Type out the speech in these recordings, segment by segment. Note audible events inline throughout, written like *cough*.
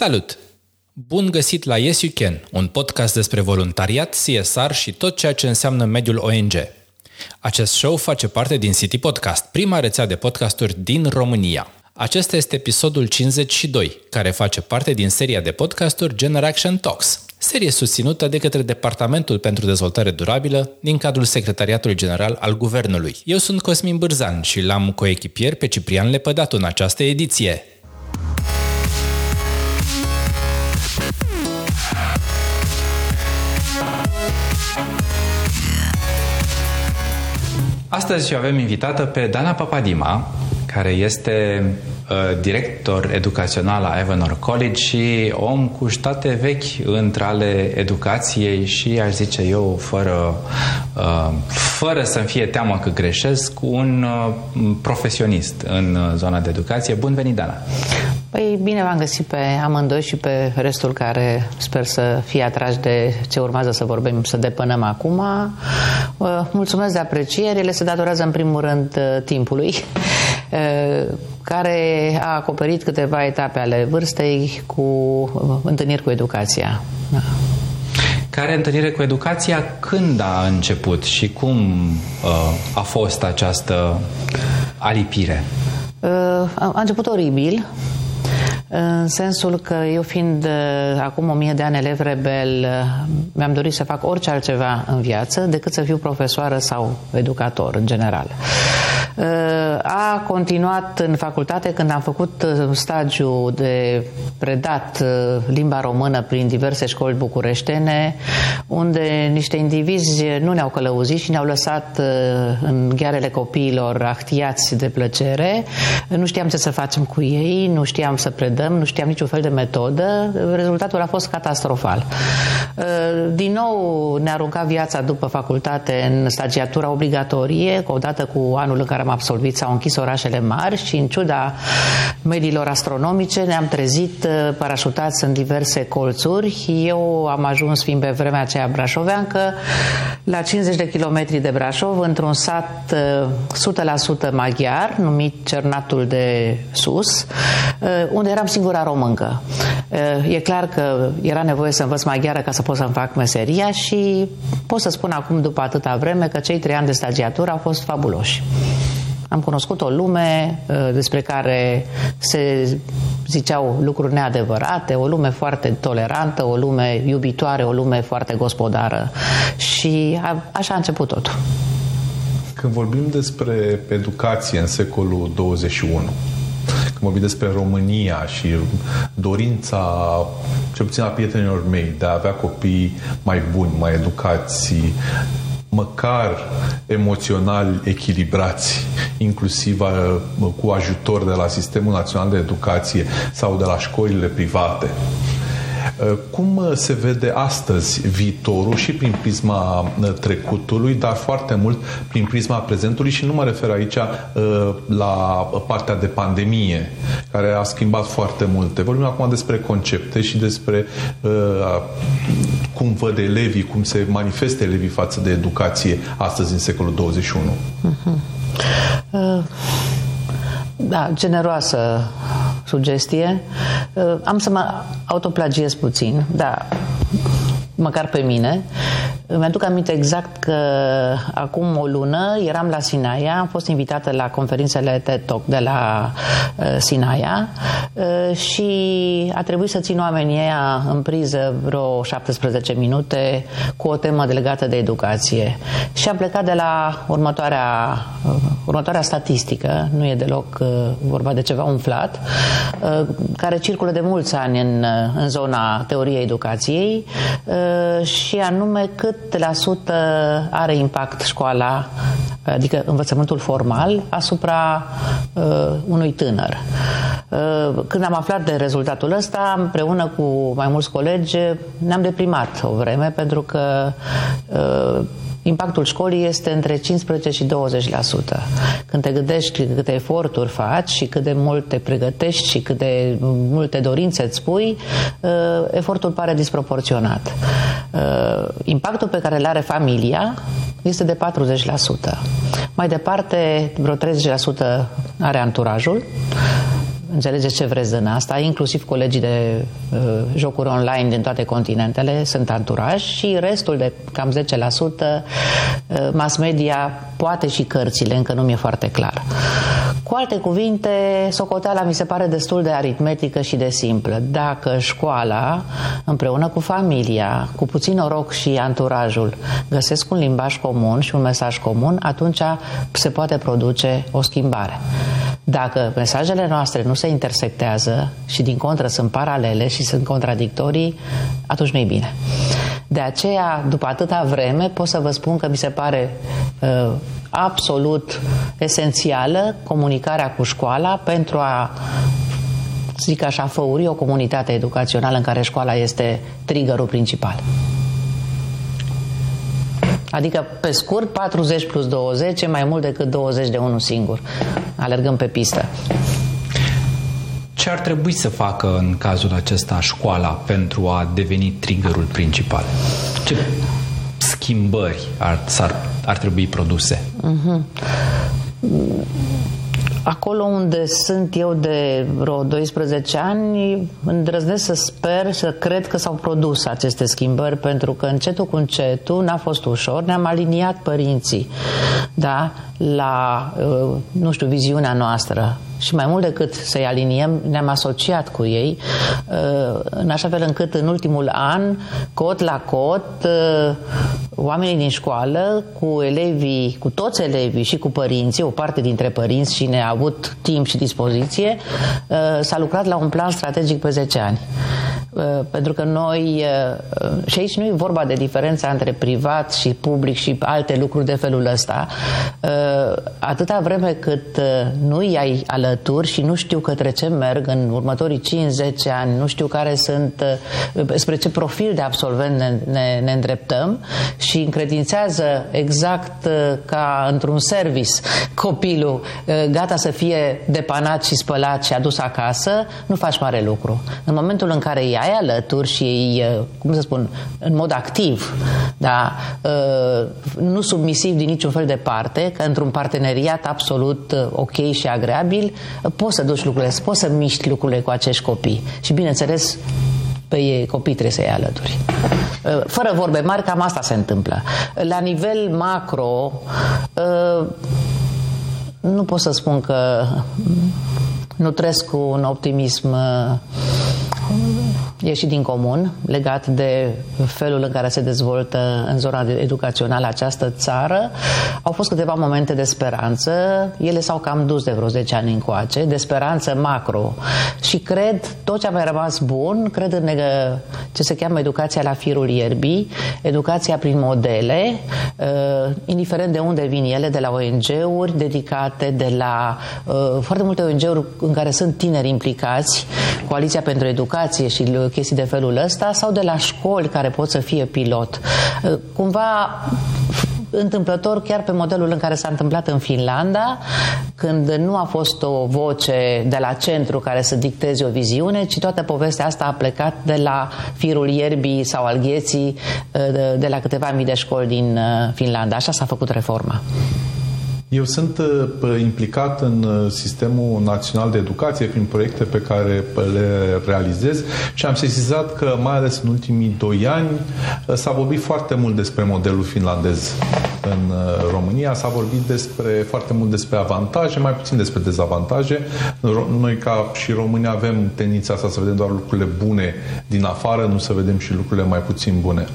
Salut! Bun găsit la Yes You Can, un podcast despre voluntariat, CSR și tot ceea ce înseamnă mediul ONG. Acest show face parte din City Podcast, prima rețea de podcasturi din România. Acesta este episodul 52, care face parte din seria de podcasturi Generation Talks, serie susținută de către Departamentul pentru Dezvoltare Durabilă din cadrul Secretariatului General al Guvernului. Eu sunt Cosmin Bârzan și l-am coechipier pe Ciprian Lepădatu în această ediție. Astăzi avem invitată pe Dana Papadima, care este uh, director educațional la Evanor College și om cu state vechi între ale educației și, aș zice eu, fără, uh, fără să-mi fie teamă că greșesc, un uh, profesionist în zona de educație. Bun venit, Dana! Păi bine v-am găsit pe amândoi și pe restul care sper să fie atrași de ce urmează să vorbim, să depănăm acum. Mulțumesc de apreciere, ele se datorează în primul rând timpului care a acoperit câteva etape ale vârstei cu întâlniri cu educația. Da. Care întâlnire cu educația când a început și cum uh, a fost această alipire? Uh, a început oribil. În sensul că eu fiind uh, acum o mie de ani elev rebel, uh, mi-am dorit să fac orice altceva în viață decât să fiu profesoară sau educator în general. Uh, a continuat în facultate când am făcut stagiu de predat limba română prin diverse școli bucureștene, unde niște indivizi nu ne-au călăuzit și ne-au lăsat în ghearele copiilor ahtiați de plăcere. Nu știam ce să facem cu ei, nu știam să predăm dăm, nu știam niciun fel de metodă, rezultatul a fost catastrofal. Uh, din nou ne-a aruncat viața după facultate în stagiatura obligatorie, odată cu anul în care am absolvit s-au închis orașele mari și în ciuda mediilor astronomice ne-am trezit uh, parașutați în diverse colțuri. Eu am ajuns, fiind pe vremea aceea brașoveancă, la 50 de kilometri de Brașov, într-un sat 100% uh, maghiar, numit Cernatul de Sus, unde eram singura româncă. E clar că era nevoie să învăț maghiară ca să pot să-mi fac meseria și pot să spun acum, după atâta vreme, că cei trei ani de stagiatură au fost fabuloși. Am cunoscut o lume despre care se ziceau lucruri neadevărate, o lume foarte tolerantă, o lume iubitoare, o lume foarte gospodară. Și a, așa a început totul. Când vorbim despre educație în secolul 21, când vorbim despre România și dorința, cel puțin a prietenilor mei, de a avea copii mai buni, mai educați, măcar emoțional echilibrați, inclusiv uh, cu ajutor de la Sistemul Național de Educație sau de la școlile private. Uh, cum uh, se vede astăzi viitorul și prin prisma uh, trecutului, dar foarte mult prin prisma prezentului și nu mă refer aici la partea de pandemie, care a schimbat foarte multe. Vorbim acum despre concepte și despre cum văd elevii, cum se manifestă elevii față de educație astăzi în secolul 21. Uh-huh. Uh, da, generoasă sugestie. Uh, am să mă autoplagiez puțin, da, măcar pe mine. Îmi aduc aminte exact că acum o lună eram la Sinaia, am fost invitată la conferințele TED Talk de la uh, Sinaia uh, și a trebuit să țin oamenii ăia în priză vreo 17 minute cu o temă legată de educație. Și am plecat de la următoarea, uh, următoarea statistică, nu e deloc uh, vorba de ceva umflat, uh, care circulă de mulți ani în, uh, în zona teoriei educației uh, și anume cât la sută are impact școala, adică învățământul formal, asupra uh, unui tânăr. Uh, când am aflat de rezultatul ăsta, împreună cu mai mulți colegi, ne-am deprimat o vreme pentru că uh, impactul școlii este între 15 și 20%. Când te gândești câte eforturi faci și cât de mult te pregătești și cât de multe dorințe îți pui, uh, efortul pare disproporționat. Uh, impactul pe care îl are familia este de 40%. Mai departe, vreo 30% are anturajul, înțelegeți ce vreți din asta, inclusiv colegii de uh, jocuri online din toate continentele sunt anturaj și restul de cam 10% uh, mass media, poate și cărțile, încă nu mi-e foarte clar. Cu alte cuvinte, socoteala mi se pare destul de aritmetică și de simplă. Dacă școala, împreună cu familia, cu puțin noroc și anturajul, găsesc un limbaj comun și un mesaj comun, atunci se poate produce o schimbare. Dacă mesajele noastre nu se intersectează și din contră sunt paralele și sunt contradictorii, atunci nu e bine. De aceea, după atâta vreme, pot să vă spun că mi se pare uh, absolut esențială comunicarea cu școala pentru a zic așa, făuri o comunitate educațională în care școala este triggerul principal. Adică, pe scurt, 40 plus 20 e mai mult decât 20 de unul singur. Alergăm pe pistă. Ce ar trebui să facă în cazul acesta școala pentru a deveni triggerul principal? Ce schimbări ar, ar, ar trebui produse? Uh-huh. Acolo unde sunt eu de vreo 12 ani, îndrăznesc să sper, să cred că s-au produs aceste schimbări, pentru că încetul cu încetul n-a fost ușor, ne-am aliniat părinții da, la, uh, nu știu, viziunea noastră și mai mult decât să-i aliniem, ne-am asociat cu ei uh, în așa fel încât în ultimul an, cot la cot, uh, oamenii din școală, cu elevii, cu toți elevii și cu părinții, o parte dintre părinți și ne-a avut timp și dispoziție, uh, s-a lucrat la un plan strategic pe 10 ani. Pentru că noi, și aici nu e vorba de diferența între privat și public și alte lucruri de felul ăsta, atâta vreme cât nu ai alături alături și nu știu către ce merg în următorii 5-10 ani, nu știu care sunt, uh, spre ce profil de absolvent ne, ne, ne îndreptăm și încredințează exact uh, ca într-un service copilul uh, gata să fie depanat și spălat și adus acasă, nu faci mare lucru. În momentul în care îi ai alături și îi, cum să spun, în mod activ, da, nu submisiv din niciun fel de parte, că într-un parteneriat absolut ok și agreabil, poți să duci lucrurile, poți să miști lucrurile cu acești copii. Și bineînțeles, pe ei, copii trebuie să-i alături. Uh, fără vorbe mari, cam asta se întâmplă. La nivel macro, uh, nu pot să spun că nu trăiesc cu un optimism uh, ieșit din comun legat de felul în care se dezvoltă în zona educațională această țară. Au fost câteva momente de speranță, ele s-au cam dus de vreo 10 ani încoace, de speranță macro. Și cred tot ce a mai rămas bun, cred în ce se cheamă educația la firul ierbii, educația prin modele, uh, indiferent de unde vin ele, de la ONG-uri dedicate, de la uh, foarte multe ONG-uri în care sunt tineri implicați, Coaliția pentru Educație și chestii de felul ăsta sau de la școli care pot să fie pilot. Uh, cumva întâmplător chiar pe modelul în care s-a întâmplat în Finlanda, când nu a fost o voce de la centru care să dicteze o viziune, ci toată povestea asta a plecat de la firul ierbii sau al gheții uh, de la câteva mii de școli din uh, Finlanda. Așa s-a făcut reforma. Eu sunt uh, implicat în uh, sistemul național de educație prin proiecte pe care le realizez și am sesizat că, mai ales în ultimii doi ani, uh, s-a vorbit foarte mult despre modelul finlandez în România, s-a vorbit despre, foarte mult despre avantaje, mai puțin despre dezavantaje. Noi, ca și români, avem tendința asta să vedem doar lucrurile bune din afară, nu să vedem și lucrurile mai puțin bune.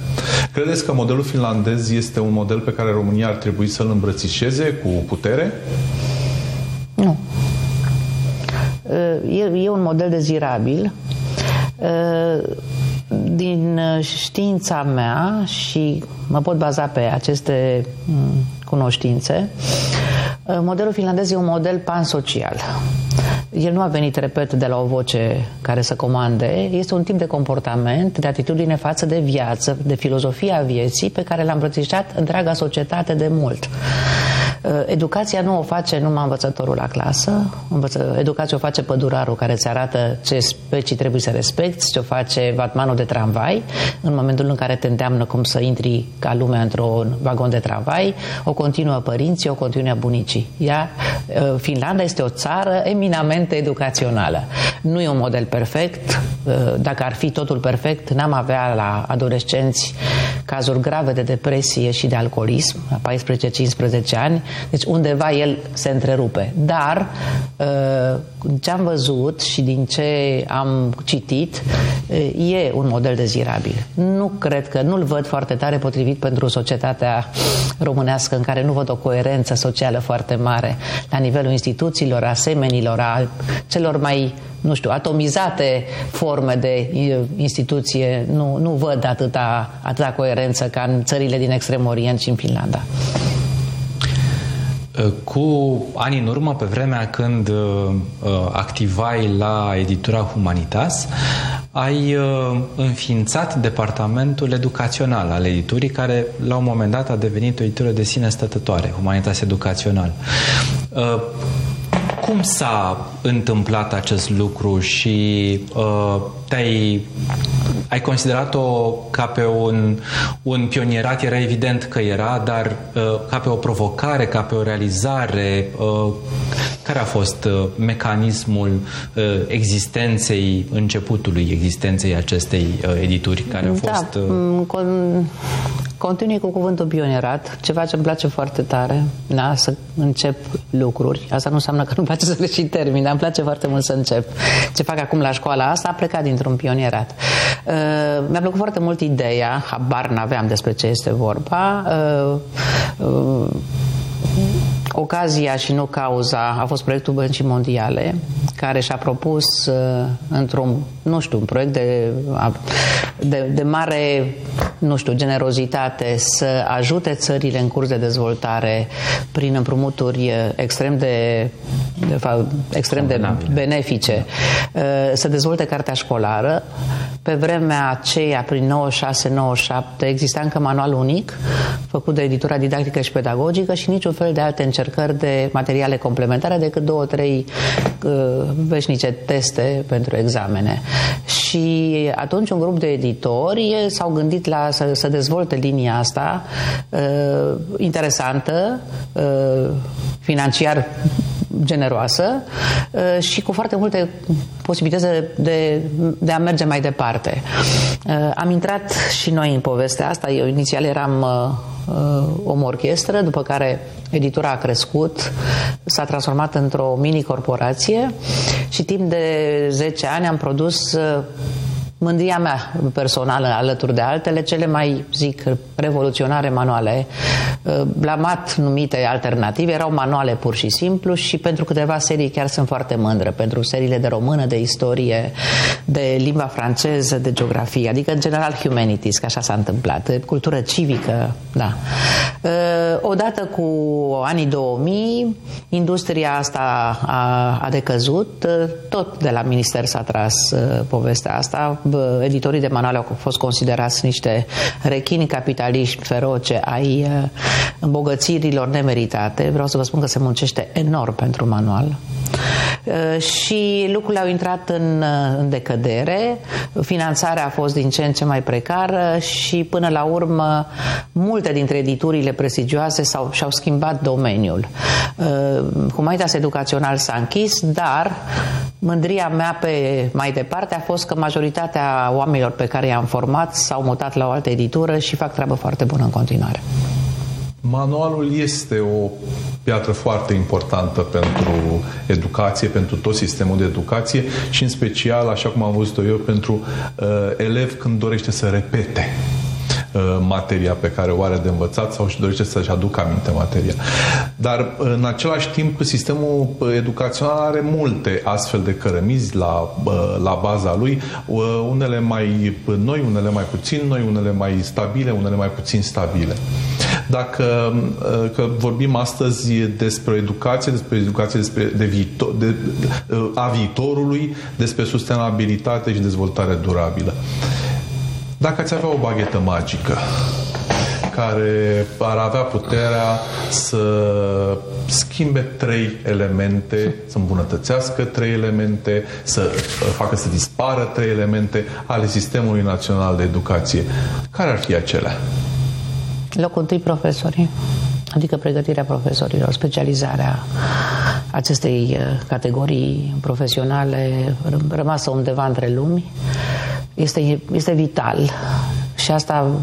Credeți că modelul finlandez este un model pe care România ar trebui să-l îmbrățișeze cu putere? Nu. E, e un model dezirabil. Din știința mea și mă pot baza pe aceste cunoștințe, modelul finlandez e un model pansocial. El nu a venit, repet, de la o voce care să comande, este un tip de comportament, de atitudine față de viață, de filozofia vieții pe care l-a îmbrățișat întreaga societate de mult. Educația nu o face numai învățătorul la clasă, Învăță, educația o face pădurarul care îți arată ce specii trebuie să respecti, ce o face vatmanul de tramvai, în momentul în care te îndeamnă cum să intri ca lumea într-un vagon de tramvai, o continuă părinții, o continuă bunicii. Ea, Finlanda este o țară eminamente educațională. Nu e un model perfect, dacă ar fi totul perfect, n-am avea la adolescenți cazuri grave de depresie și de alcoolism, la 14-15 ani, deci undeva el se întrerupe. Dar uh, ce am văzut și din ce am citit, uh, e un model dezirabil. Nu cred că, nu-l văd foarte tare potrivit pentru societatea românească în care nu văd o coerență socială foarte mare la nivelul instituțiilor, a semenilor, a celor mai nu știu, atomizate forme de instituție, nu, nu văd atâta, atâta coerență ca în țările din Extrem Orient și în Finlanda. Cu ani în urmă, pe vremea când uh, activai la editura Humanitas, ai uh, înființat departamentul educațional al editurii, care la un moment dat a devenit o editură de sine stătătoare, Humanitas Educațional. Uh, cum s-a întâmplat acest lucru și uh, te-ai ai considerat-o ca pe un, un pionierat? Era evident că era, dar uh, ca pe o provocare, ca pe o realizare? Uh, care a fost uh, mecanismul uh, existenței, începutului existenței acestei uh, edituri? Care a da, fost... Da, con- continui cu cuvântul pionierat, ceva ce îmi place foarte tare, da, să încep lucruri. Asta nu înseamnă că nu-mi place *laughs* să le și termin, dar îmi place foarte mult să încep. Ce fac acum la școala asta a plecat dintr-un pionierat. Uh, mi-a plăcut foarte mult ideea, habar n-aveam despre ce este vorba. Uh, uh, Ocazia și nu cauza a fost proiectul Băncii Mondiale, care și-a propus uh, într-un, nu știu, un proiect de, de, de mare, nu știu, generozitate să ajute țările în curs de dezvoltare prin împrumuturi uh, extrem de, de fapt, extrem de benefice, uh, să dezvolte cartea școlară. Pe vremea aceea, prin 96-97, exista încă manual unic, făcut de editura didactică și pedagogică și niciun fel de alte încercări încercări de materiale complementare decât două, trei uh, veșnice teste pentru examene. Și atunci un grup de editori s-au gândit la să, să dezvolte linia asta uh, interesantă, uh, financiar generoasă uh, și cu foarte multe posibilități de, de a merge mai departe. Uh, am intrat și noi în povestea asta. Eu inițial eram uh, o orchestră, după care editura a crescut, s-a transformat într-o mini-corporație și timp de 10 ani am produs mândria mea personală alături de altele, cele mai, zic, revoluționare manuale, blamat uh, numite alternative, erau manuale pur și simplu și pentru câteva serii chiar sunt foarte mândră, pentru seriile de română, de istorie, de limba franceză, de geografie, adică în general humanities, că așa s-a întâmplat, cultură civică, da. Uh, odată cu anii 2000, industria asta a, a decăzut, uh, tot de la minister s-a tras povestea asta, editorii de manuale au fost considerați niște rechini capitaliști feroce ai uh, îmbogățirilor nemeritate. Vreau să vă spun că se muncește enorm pentru manual. Uh, și lucrurile au intrat în, uh, în decădere, finanțarea a fost din ce în ce mai precară și până la urmă multe dintre editurile prestigioase s-au, și-au schimbat domeniul. Humanitas Educațional s-a închis, dar mândria mea pe mai departe a fost că majoritatea majoritatea oamenilor pe care i-am format s-au mutat la o altă editură și fac treabă foarte bună în continuare. Manualul este o piatră foarte importantă pentru educație, pentru tot sistemul de educație și în special, așa cum am văzut-o eu, pentru uh, elev când dorește să repete. Uh, materia pe care o are de învățat sau și dorește să-și aducă aminte materia. Dar uh, în același timp sistemul uh, educațional are multe astfel de cărămizi la, la baza lui, unele mai noi, unele mai puțin noi, unele mai stabile, unele mai puțin stabile. Dacă că vorbim astăzi despre educație, despre educație despre de viitor, de, a viitorului, despre sustenabilitate și dezvoltare durabilă. Dacă ați avea o baghetă magică care ar avea puterea să schimbe trei elemente, să îmbunătățească trei elemente, să facă să dispară trei elemente ale Sistemului Național de Educație. Care ar fi acelea? Locul întâi profesorii, adică pregătirea profesorilor, specializarea acestei uh, categorii profesionale rămasă undeva între lumi, este, este vital. Și asta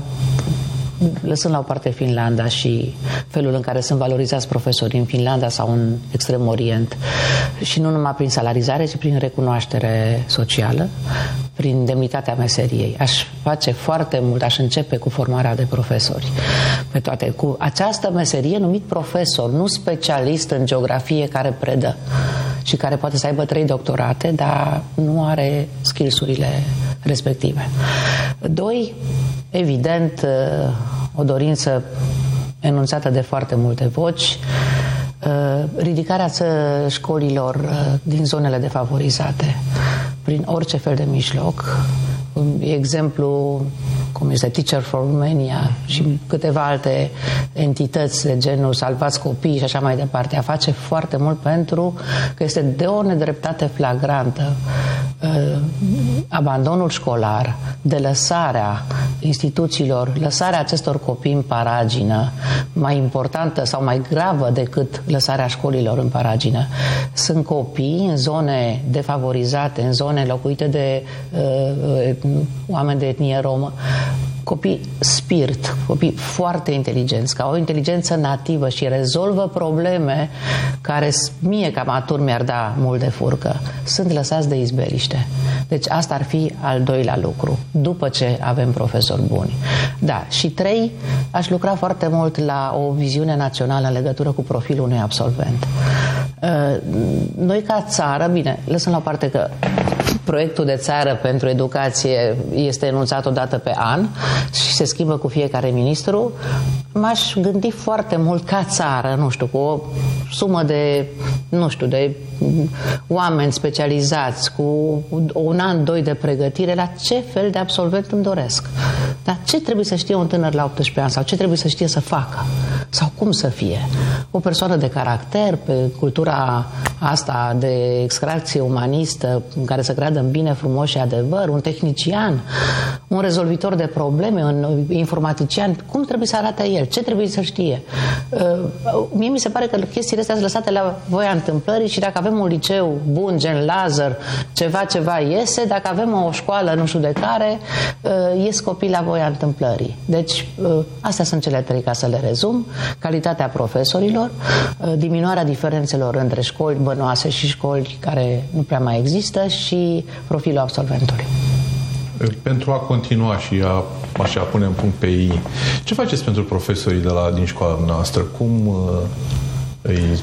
lăsând la o parte Finlanda și felul în care sunt valorizați profesorii în Finlanda sau în Extrem Orient și nu numai prin salarizare, ci prin recunoaștere socială, prin demnitatea meseriei. Aș face foarte mult, aș începe cu formarea de profesori. Pe toate, cu această meserie numit profesor, nu specialist în geografie care predă și care poate să aibă trei doctorate, dar nu are skillsurile respective. Doi, evident, o dorință enunțată de foarte multe voci, ridicarea școlilor din zonele defavorizate prin orice fel de mijloc. Exemplu, cum este Teacher for Romania și câteva alte entități de genul Salvați Copii și așa mai departe, a face foarte mult pentru că este de o nedreptate flagrantă uh, abandonul școlar, de lăsarea instituțiilor, lăsarea acestor copii în paragină, mai importantă sau mai gravă decât lăsarea școlilor în paragină. Sunt copii în zone defavorizate, în zone locuite de uh, uh oameni de etnie romă, copii spirit, copii foarte inteligenți, ca o inteligență nativă și rezolvă probleme care mie ca matur mi-ar da mult de furcă, sunt lăsați de izbeliște. Deci asta ar fi al doilea lucru, după ce avem profesori buni. Da, și trei, aș lucra foarte mult la o viziune națională în legătură cu profilul unui absolvent. Uh, noi ca țară, bine, lăsăm la parte că proiectul de țară pentru educație este enunțat o dată pe an și se schimbă cu fiecare ministru, m-aș gândi foarte mult ca țară, nu știu, cu o sumă de, nu știu, de oameni specializați, cu un an, doi de pregătire, la ce fel de absolvent îmi doresc. Dar ce trebuie să știe un tânăr la 18 ani sau ce trebuie să știe să facă? Sau cum să fie? O persoană de caracter, pe cultura asta de extracție umanistă, în care să creadă în bine, frumos și adevăr, un tehnician, un rezolvitor de probleme, un informatician, cum trebuie să arate el? Ce trebuie să știe? Uh, mie mi se pare că chestiile astea sunt lăsate la voia întâmplării și dacă avem un liceu bun, gen laser, ceva, ceva iese, dacă avem o școală nu știu de care, uh, ies copii la voia întâmplării. Deci, uh, astea sunt cele trei, ca să le rezum. Calitatea profesorilor, diminuarea diferențelor între școli bănoase și școli care nu prea mai există și profilul absolventului. Pentru a continua și a, așa, pune în punct pe ei, ce faceți pentru profesorii de la, din școala noastră? Cum uh, îi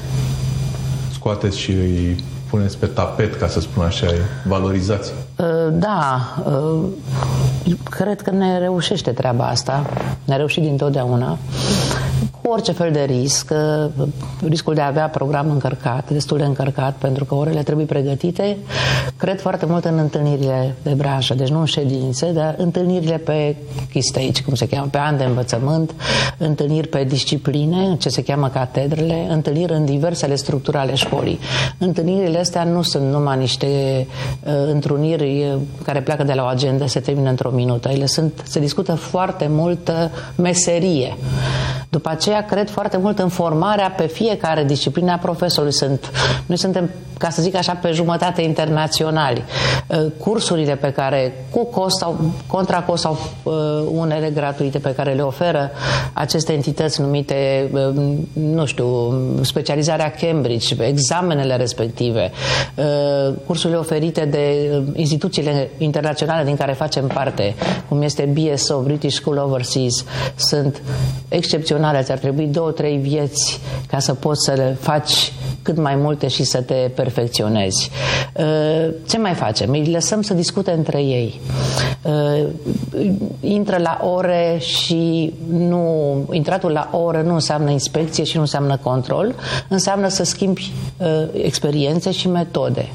scoateți și îi puneți pe tapet, ca să spun așa, valorizați? Uh, da, uh, cred că ne reușește treaba asta. Ne reușit dintotdeauna cu orice fel de risc, uh, riscul de a avea program încărcat, destul de încărcat, pentru că orele trebuie pregătite. Cred foarte mult în întâlnirile de branșă, deci nu în ședințe, dar întâlnirile pe key stage, cum se cheamă, pe an de învățământ, întâlniri pe discipline, ce se cheamă catedrele, întâlniri în diversele structuri ale școlii. Întâlnirile astea nu sunt numai niște uh, întruniri uh, care pleacă de la o agendă, se termină într-o minută. Ele sunt, se discută foarte multă meserie. După aceea, cred foarte mult în formarea pe fiecare disciplină a profesorului. Sunt, noi suntem, ca să zic așa, pe jumătate internaționali. Uh, cursurile pe care, cu cost sau contra cost sau uh, unele gratuite pe care le oferă aceste entități numite, uh, nu știu, specializarea Cambridge, examenele respective, cursurile oferite de instituțiile internaționale din care facem parte, cum este BSO, British School Overseas, sunt excepționale. Ți-ar trebui două, trei vieți ca să poți să le faci cât mai multe și să te perfecționezi. Ce mai facem? Îi lăsăm să discute între ei. Intră la ore și nu... Intratul la oră nu înseamnă inspecție și nu înseamnă control, înseamnă să schimbi experiențe și metode.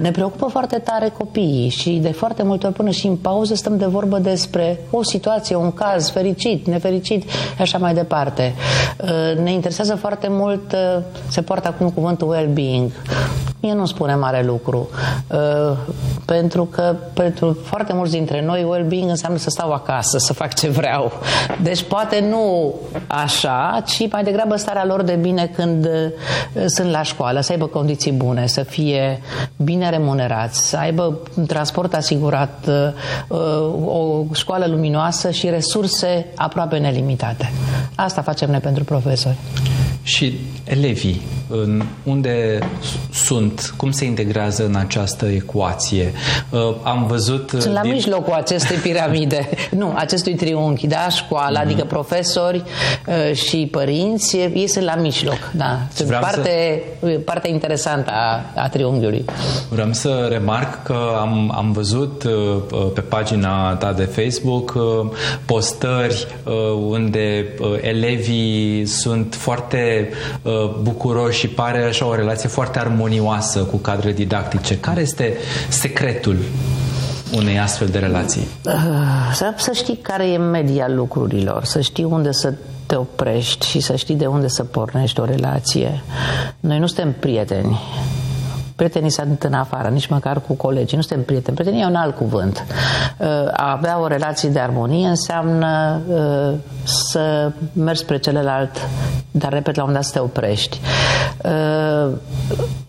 Ne preocupă foarte tare copiii și de foarte multe ori până și în pauză stăm de vorbă despre o situație, un caz fericit, nefericit și așa mai departe. Ne interesează foarte mult, se poartă acum cuvântul well-being. Mie nu spune mare lucru, pentru că pentru foarte mulți dintre noi well-being înseamnă să stau acasă, să fac ce vreau. Deci poate nu așa, ci mai degrabă starea lor de bine când sunt la școală, să aibă condiții bune, să fie bine remunerați, să aibă un transport asigurat, o școală luminoasă și resurse aproape nelimitate. Asta facem noi pentru profesori. Și elevii, în unde sunt, cum se integrează în această ecuație? Uh, am văzut... Sunt la din... mijlocul acestei piramide, *laughs* nu, acestui triunghi, da, școala, mm-hmm. adică profesori uh, și părinți, ei sunt la mijloc, da. Sunt parte, să... partea interesantă a, a triunghiului. Vreau să remarc că am, am văzut uh, pe pagina ta de Facebook postări unde elevii sunt foarte bucuroși și pare așa o relație foarte armonioasă cu cadrele didactice. Care este secretul unei astfel de relații? Să, să știi care e media lucrurilor, să știi unde să te oprești și să știi de unde să pornești o relație. Noi nu suntem prieteni prietenii sunt în afară, nici măcar cu colegii, nu suntem prieteni. Prietenii e un alt cuvânt. Uh, a avea o relație de armonie înseamnă uh, să mergi spre celălalt, dar, repet, la un dat să te oprești. Uh,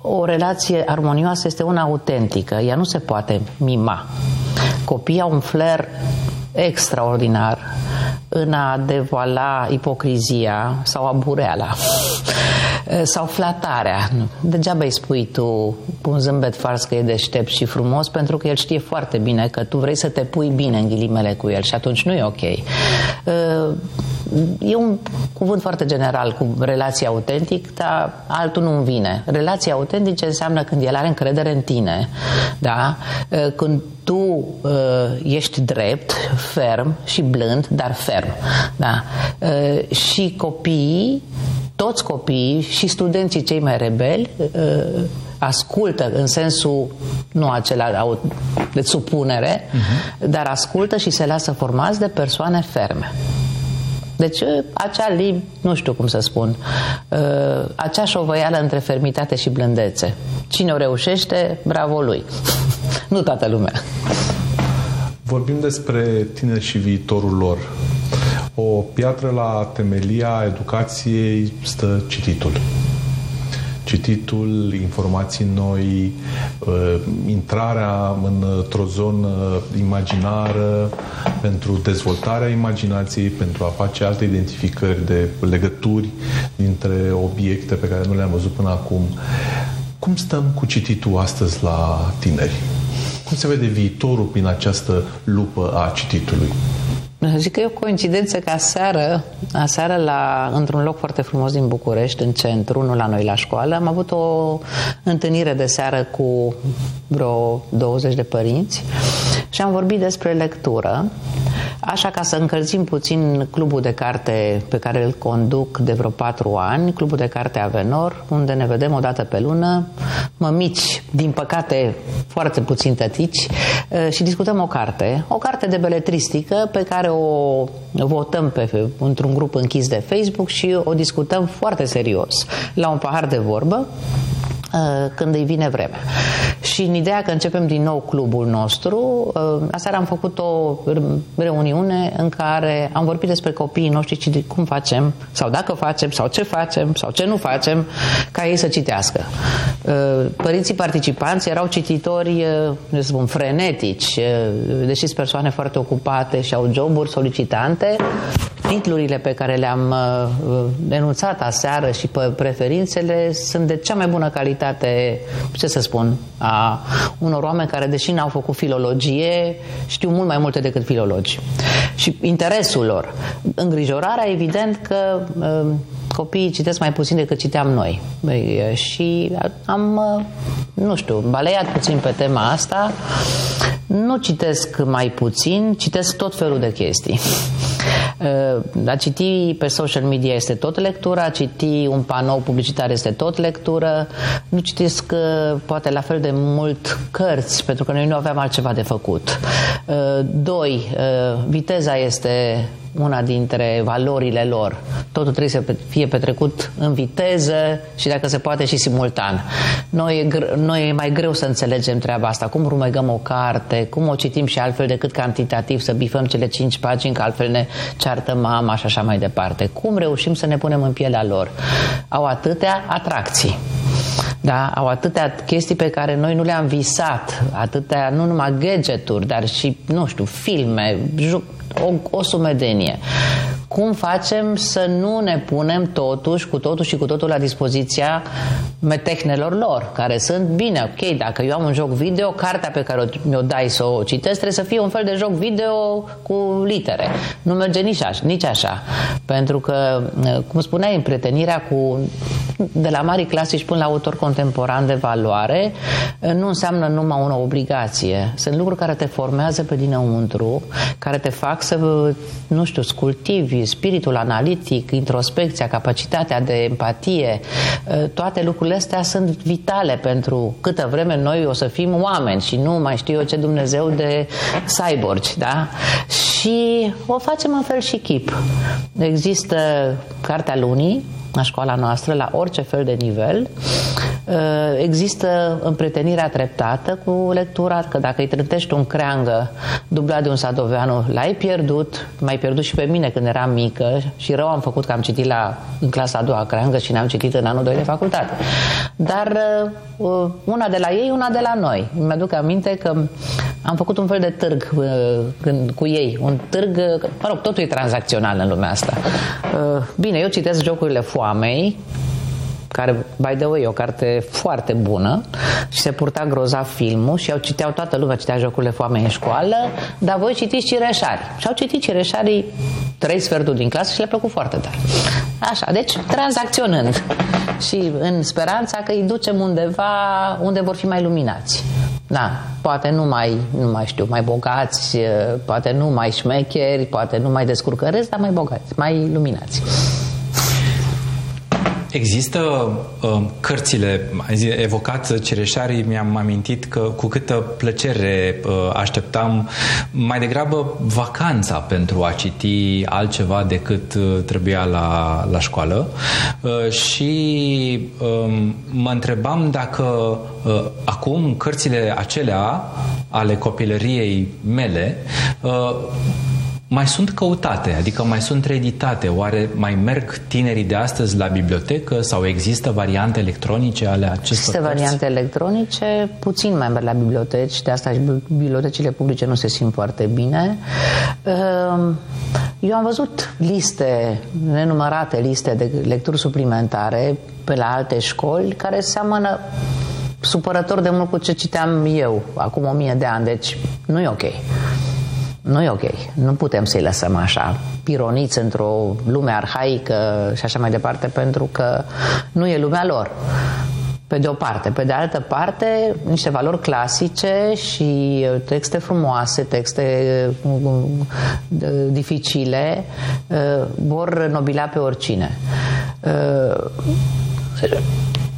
o relație armonioasă este una autentică, ea nu se poate mima. Copiii au un flair extraordinar în a devoala ipocrizia sau abureala *laughs* sau flatarea. Degeaba îi spui tu cu un zâmbet fals că e deștept și frumos pentru că el știe foarte bine că tu vrei să te pui bine în ghilimele cu el și atunci nu e ok. E un cuvânt foarte general cu relația autentic, dar altul nu-mi vine. Relația autentică înseamnă când el are încredere în tine, da? când tu uh, ești drept, ferm și blând, dar ferm. Da? Uh, și copiii, toți copiii și studenții cei mai rebeli uh, ascultă în sensul nu acela de supunere, uh-huh. dar ascultă și se lasă formați de persoane ferme. Deci acea limb, nu știu cum să spun, acea șovăială între fermitate și blândețe. Cine o reușește, bravo lui. nu toată lumea. Vorbim despre tineri și viitorul lor. O piatră la temelia educației stă cititul cititul, informații noi, uh, intrarea într-o zonă imaginară pentru dezvoltarea imaginației, pentru a face alte identificări de legături dintre obiecte pe care nu le-am văzut până acum. Cum stăm cu cititul astăzi la tineri? Cum se vede viitorul prin această lupă a cititului? Zic că e o coincidență că aseară, aseară la, într-un loc foarte frumos din București, în centru, nu la noi la școală, am avut o întâlnire de seară cu vreo 20 de părinți și am vorbit despre lectură Așa ca să încălzim puțin clubul de carte pe care îl conduc de vreo patru ani, clubul de carte Avenor, unde ne vedem o dată pe lună, mămici, din păcate foarte puțin tătici, eh, și discutăm o carte, o carte de beletristică pe care o votăm pe, într-un grup închis de Facebook și o discutăm foarte serios, la un pahar de vorbă, Uh, când îi vine vremea. Și în ideea că începem din nou clubul nostru, uh, aseară am făcut o reuniune în care am vorbit despre copiii noștri și de cum facem, sau dacă facem, sau ce facem, sau ce nu facem, ca ei să citească. Uh, părinții participanți erau cititori, să spun, frenetici, deși sunt persoane foarte ocupate și au joburi solicitante, titlurile pe care le-am uh, denunțat aseară și pe preferințele sunt de cea mai bună calitate, ce să spun, a unor oameni care, deși n-au făcut filologie, știu mult mai multe decât filologi. Și interesul lor. Îngrijorarea, evident că uh, copiii citesc mai puțin decât citeam noi. Și am, nu știu, baleiat puțin pe tema asta. Nu citesc mai puțin, citesc tot felul de chestii. A citi pe social media este tot lectură, a citi un panou publicitar este tot lectură. Nu citesc poate la fel de mult cărți, pentru că noi nu aveam altceva de făcut. Doi, viteza este una dintre valorile lor. Totul trebuie să fie petrecut în viteză și dacă se poate și simultan. Noi e, gr- noi e mai greu să înțelegem treaba asta. Cum rumegăm o carte, cum o citim și altfel decât cantitativ, să bifăm cele cinci pagini, că altfel ne ceartă mama și așa mai departe. Cum reușim să ne punem în pielea lor? Au atâtea atracții. Da? Au atâtea chestii pe care noi nu le-am visat, atâtea, nu numai gadgeturi, dar și, nu știu, filme, juc, o, o sumedenie. Cum facem să nu ne punem totuși cu totul și cu totul la dispoziția metehnelor lor, care sunt bine, ok, dacă eu am un joc video, cartea pe care mi-o dai să o citesc trebuie să fie un fel de joc video cu litere. Nu merge nici așa, nici așa. Pentru că, cum spuneai, prietenirea cu de la mari clasici până la autor contemporan de valoare nu înseamnă numai o obligație. Sunt lucruri care te formează pe dinăuntru, care te fac să, nu știu, scultivi spiritul analitic, introspecția, capacitatea de empatie, toate lucrurile astea sunt vitale pentru câtă vreme noi o să fim oameni și nu mai știu eu ce Dumnezeu de cyborgi, da? Și o facem în fel și chip. Există Cartea Lunii, la școala noastră, la orice fel de nivel, uh, există împretenirea treptată cu lectura, că dacă îi trântești un creangă dublat de un sadoveanu, l-ai pierdut, mai pierdut și pe mine când eram mică și rău am făcut că am citit la, în clasa a doua creangă și ne-am citit în anul 2 de facultate. Dar uh, una de la ei, una de la noi. Mi-aduc aminte că am făcut un fel de târg uh, când, cu ei, un târg, mă rog, totul e tranzacțional în lumea asta. Bine, eu citesc jocurile foame foamei, care, by the way, e o carte foarte bună și se purta grozav filmul și au citeau toată lumea, citea jocurile foamei în școală, dar voi citiți Cireșari. Și au citit Cireșarii trei sferturi din clasă și le-a plăcut foarte tare. Așa, deci tranzacționând și în speranța că îi ducem undeva unde vor fi mai luminați. Da, poate nu mai, nu mai știu, mai bogați, poate nu mai șmecheri, poate nu mai descurcăresc, dar mai bogați, mai luminați. Există uh, cărțile, evocat Cireșarii, mi-am amintit că cu câtă plăcere uh, așteptam mai degrabă vacanța pentru a citi altceva decât uh, trebuia la, la școală. Uh, și uh, mă întrebam dacă uh, acum cărțile acelea ale copilăriei mele uh, mai sunt căutate, adică mai sunt reeditate. Oare mai merg tinerii de astăzi la bibliotecă sau există variante electronice ale acestor Există cărți? variante electronice, puțin mai merg la biblioteci, de asta și bibliotecile publice nu se simt foarte bine. Ehm, eu am văzut liste, nenumărate liste de lecturi suplimentare pe la alte școli care seamănă supărător de mult cu ce citeam eu acum o mie de ani, deci nu e ok nu e ok. Nu putem să-i lăsăm așa, pironiți într-o lume arhaică și așa mai departe, pentru că nu e lumea lor. Pe de o parte. Pe de altă parte, niște valori clasice și texte frumoase, texte uh, dificile, uh, vor nobila pe oricine.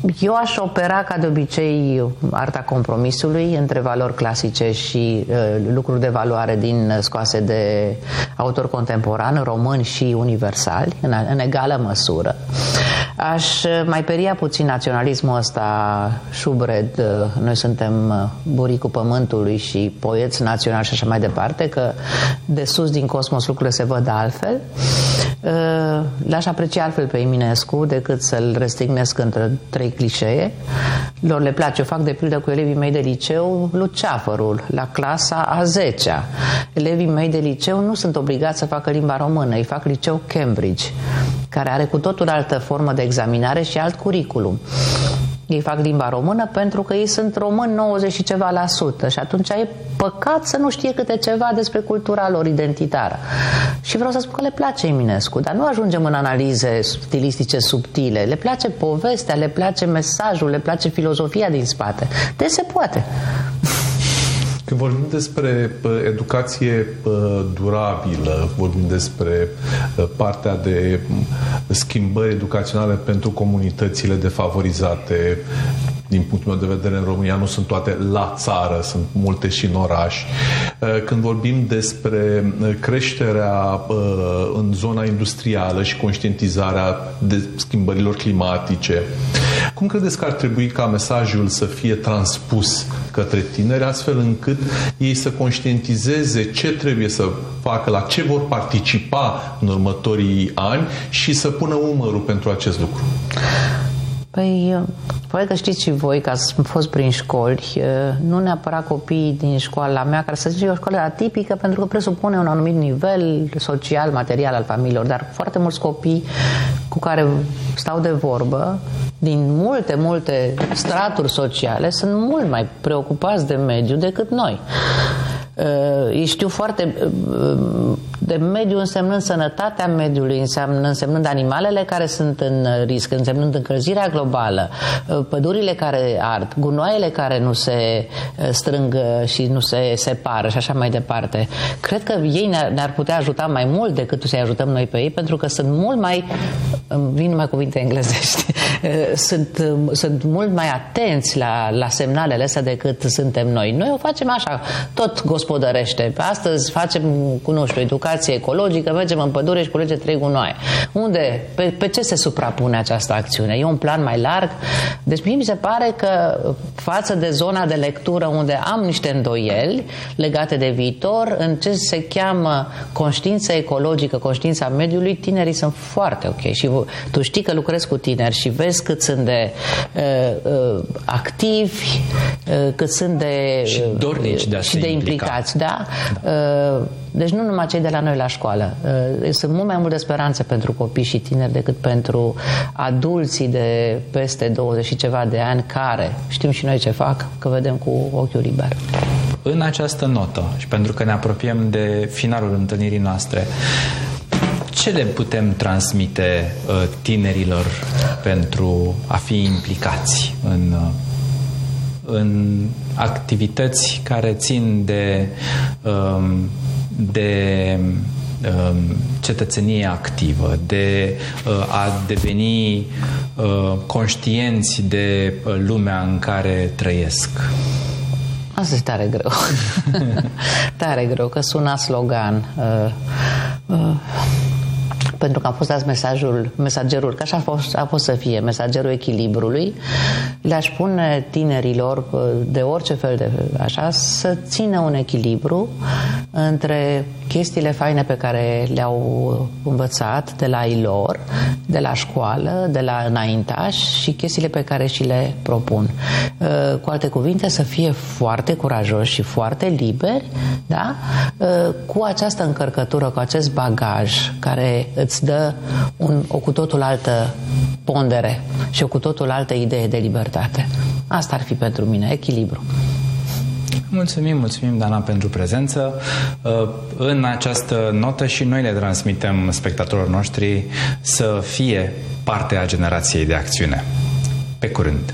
Uh, eu aș opera ca de obicei arta compromisului între valori clasice și uh, lucruri de valoare din scoase de autor contemporan, români și universali, în, în egală măsură. Aș mai peria puțin naționalismul ăsta șubred. Noi suntem buricul pământului și poeți naționali și așa mai departe, că de sus din cosmos lucrurile se văd altfel. L-aș aprecia altfel pe Eminescu decât să-l restignesc între trei clișee. Lor le place. Eu fac de pildă cu elevii mei de liceu Luceafărul, la clasa a 10-a. Elevii mei de liceu nu sunt obligați să facă limba română, îi fac liceu Cambridge, care are cu totul altă formă de examinare și alt curriculum. Ei fac limba română pentru că ei sunt români 90 și ceva la sută și atunci e păcat să nu știe câte ceva despre cultura lor identitară. Și vreau să spun că le place Eminescu, dar nu ajungem în analize stilistice subtile. Le place povestea, le place mesajul, le place filozofia din spate. Deci se poate. Când vorbim despre educație durabilă, vorbim despre partea de schimbări educaționale pentru comunitățile defavorizate, din punctul meu de vedere, în România nu sunt toate la țară, sunt multe și în oraș. Când vorbim despre creșterea în zona industrială și conștientizarea de schimbărilor climatice, cum credeți că ar trebui ca mesajul să fie transpus către tineri astfel încât ei să conștientizeze ce trebuie să facă, la ce vor participa în următorii ani și să pună umărul pentru acest lucru? Păi, poate că știți și voi că ați fost prin școli, nu neapărat copiii din școala mea, care să zice o școală atipică pentru că presupune un anumit nivel social, material al familiilor, dar foarte mulți copii cu care stau de vorbă, din multe, multe straturi sociale, sunt mult mai preocupați de mediu decât noi. Ei știu foarte de mediu însemnând sănătatea mediului, însemnând, însemnând animalele care sunt în risc, însemnând încălzirea globală, pădurile care ard, gunoaiele care nu se strâng și nu se separă și așa mai departe. Cred că ei ne-ar putea ajuta mai mult decât să-i ajutăm noi pe ei, pentru că sunt mult mai, îmi vin numai cuvinte englezești, *laughs* sunt, sunt mult mai atenți la, la semnalele astea decât suntem noi. Noi o facem așa, tot gospodărește. Astăzi facem, cu nu știu, educație ecologică, mergem în pădure și culege trei gunoaie. Unde? Pe, pe ce se suprapune această acțiune? E un plan mai larg? Deci mie mi se pare că față de zona de lectură unde am niște îndoieli legate de viitor, în ce se cheamă conștiință ecologică, conștiința mediului, tinerii sunt foarte ok. Și tu știi că lucrezi cu tineri și vezi cât sunt de uh, uh, activi, uh, cât sunt de... Și dornici de a și de implicați, da? da. Uh, deci nu numai cei de la noi la școală. Uh, sunt mult mai multe speranțe pentru copii și tineri decât pentru adulții de peste 20 și ceva de ani care știm și noi ce fac, că vedem cu ochiul liber. În această notă și pentru că ne apropiem de finalul întâlnirii noastre, ce le putem transmite uh, tinerilor pentru a fi implicați în uh, în activități care țin de, um, de um, cetățenie activă, de uh, a deveni uh, conștienți de uh, lumea în care trăiesc. Asta e tare greu. *laughs* *laughs* tare greu, că sună slogan. Uh, uh pentru că a fost azi mesajul, mesagerul, că așa a fost, a fost să fie, mesagerul echilibrului, le-aș pune tinerilor de orice fel de așa să țină un echilibru între chestiile faine pe care le-au învățat de la ei lor, de la școală, de la înaintași și chestiile pe care și le propun. Cu alte cuvinte, să fie foarte curajoși și foarte liberi, da? cu această încărcătură, cu acest bagaj care îți dă un, o cu totul altă pondere și o cu totul altă idee de libertate. Asta ar fi pentru mine, echilibru. Mulțumim, mulțumim, Dana, pentru prezență. Uh, în această notă și noi le transmitem spectatorilor noștri să fie parte a generației de acțiune. Pe curând!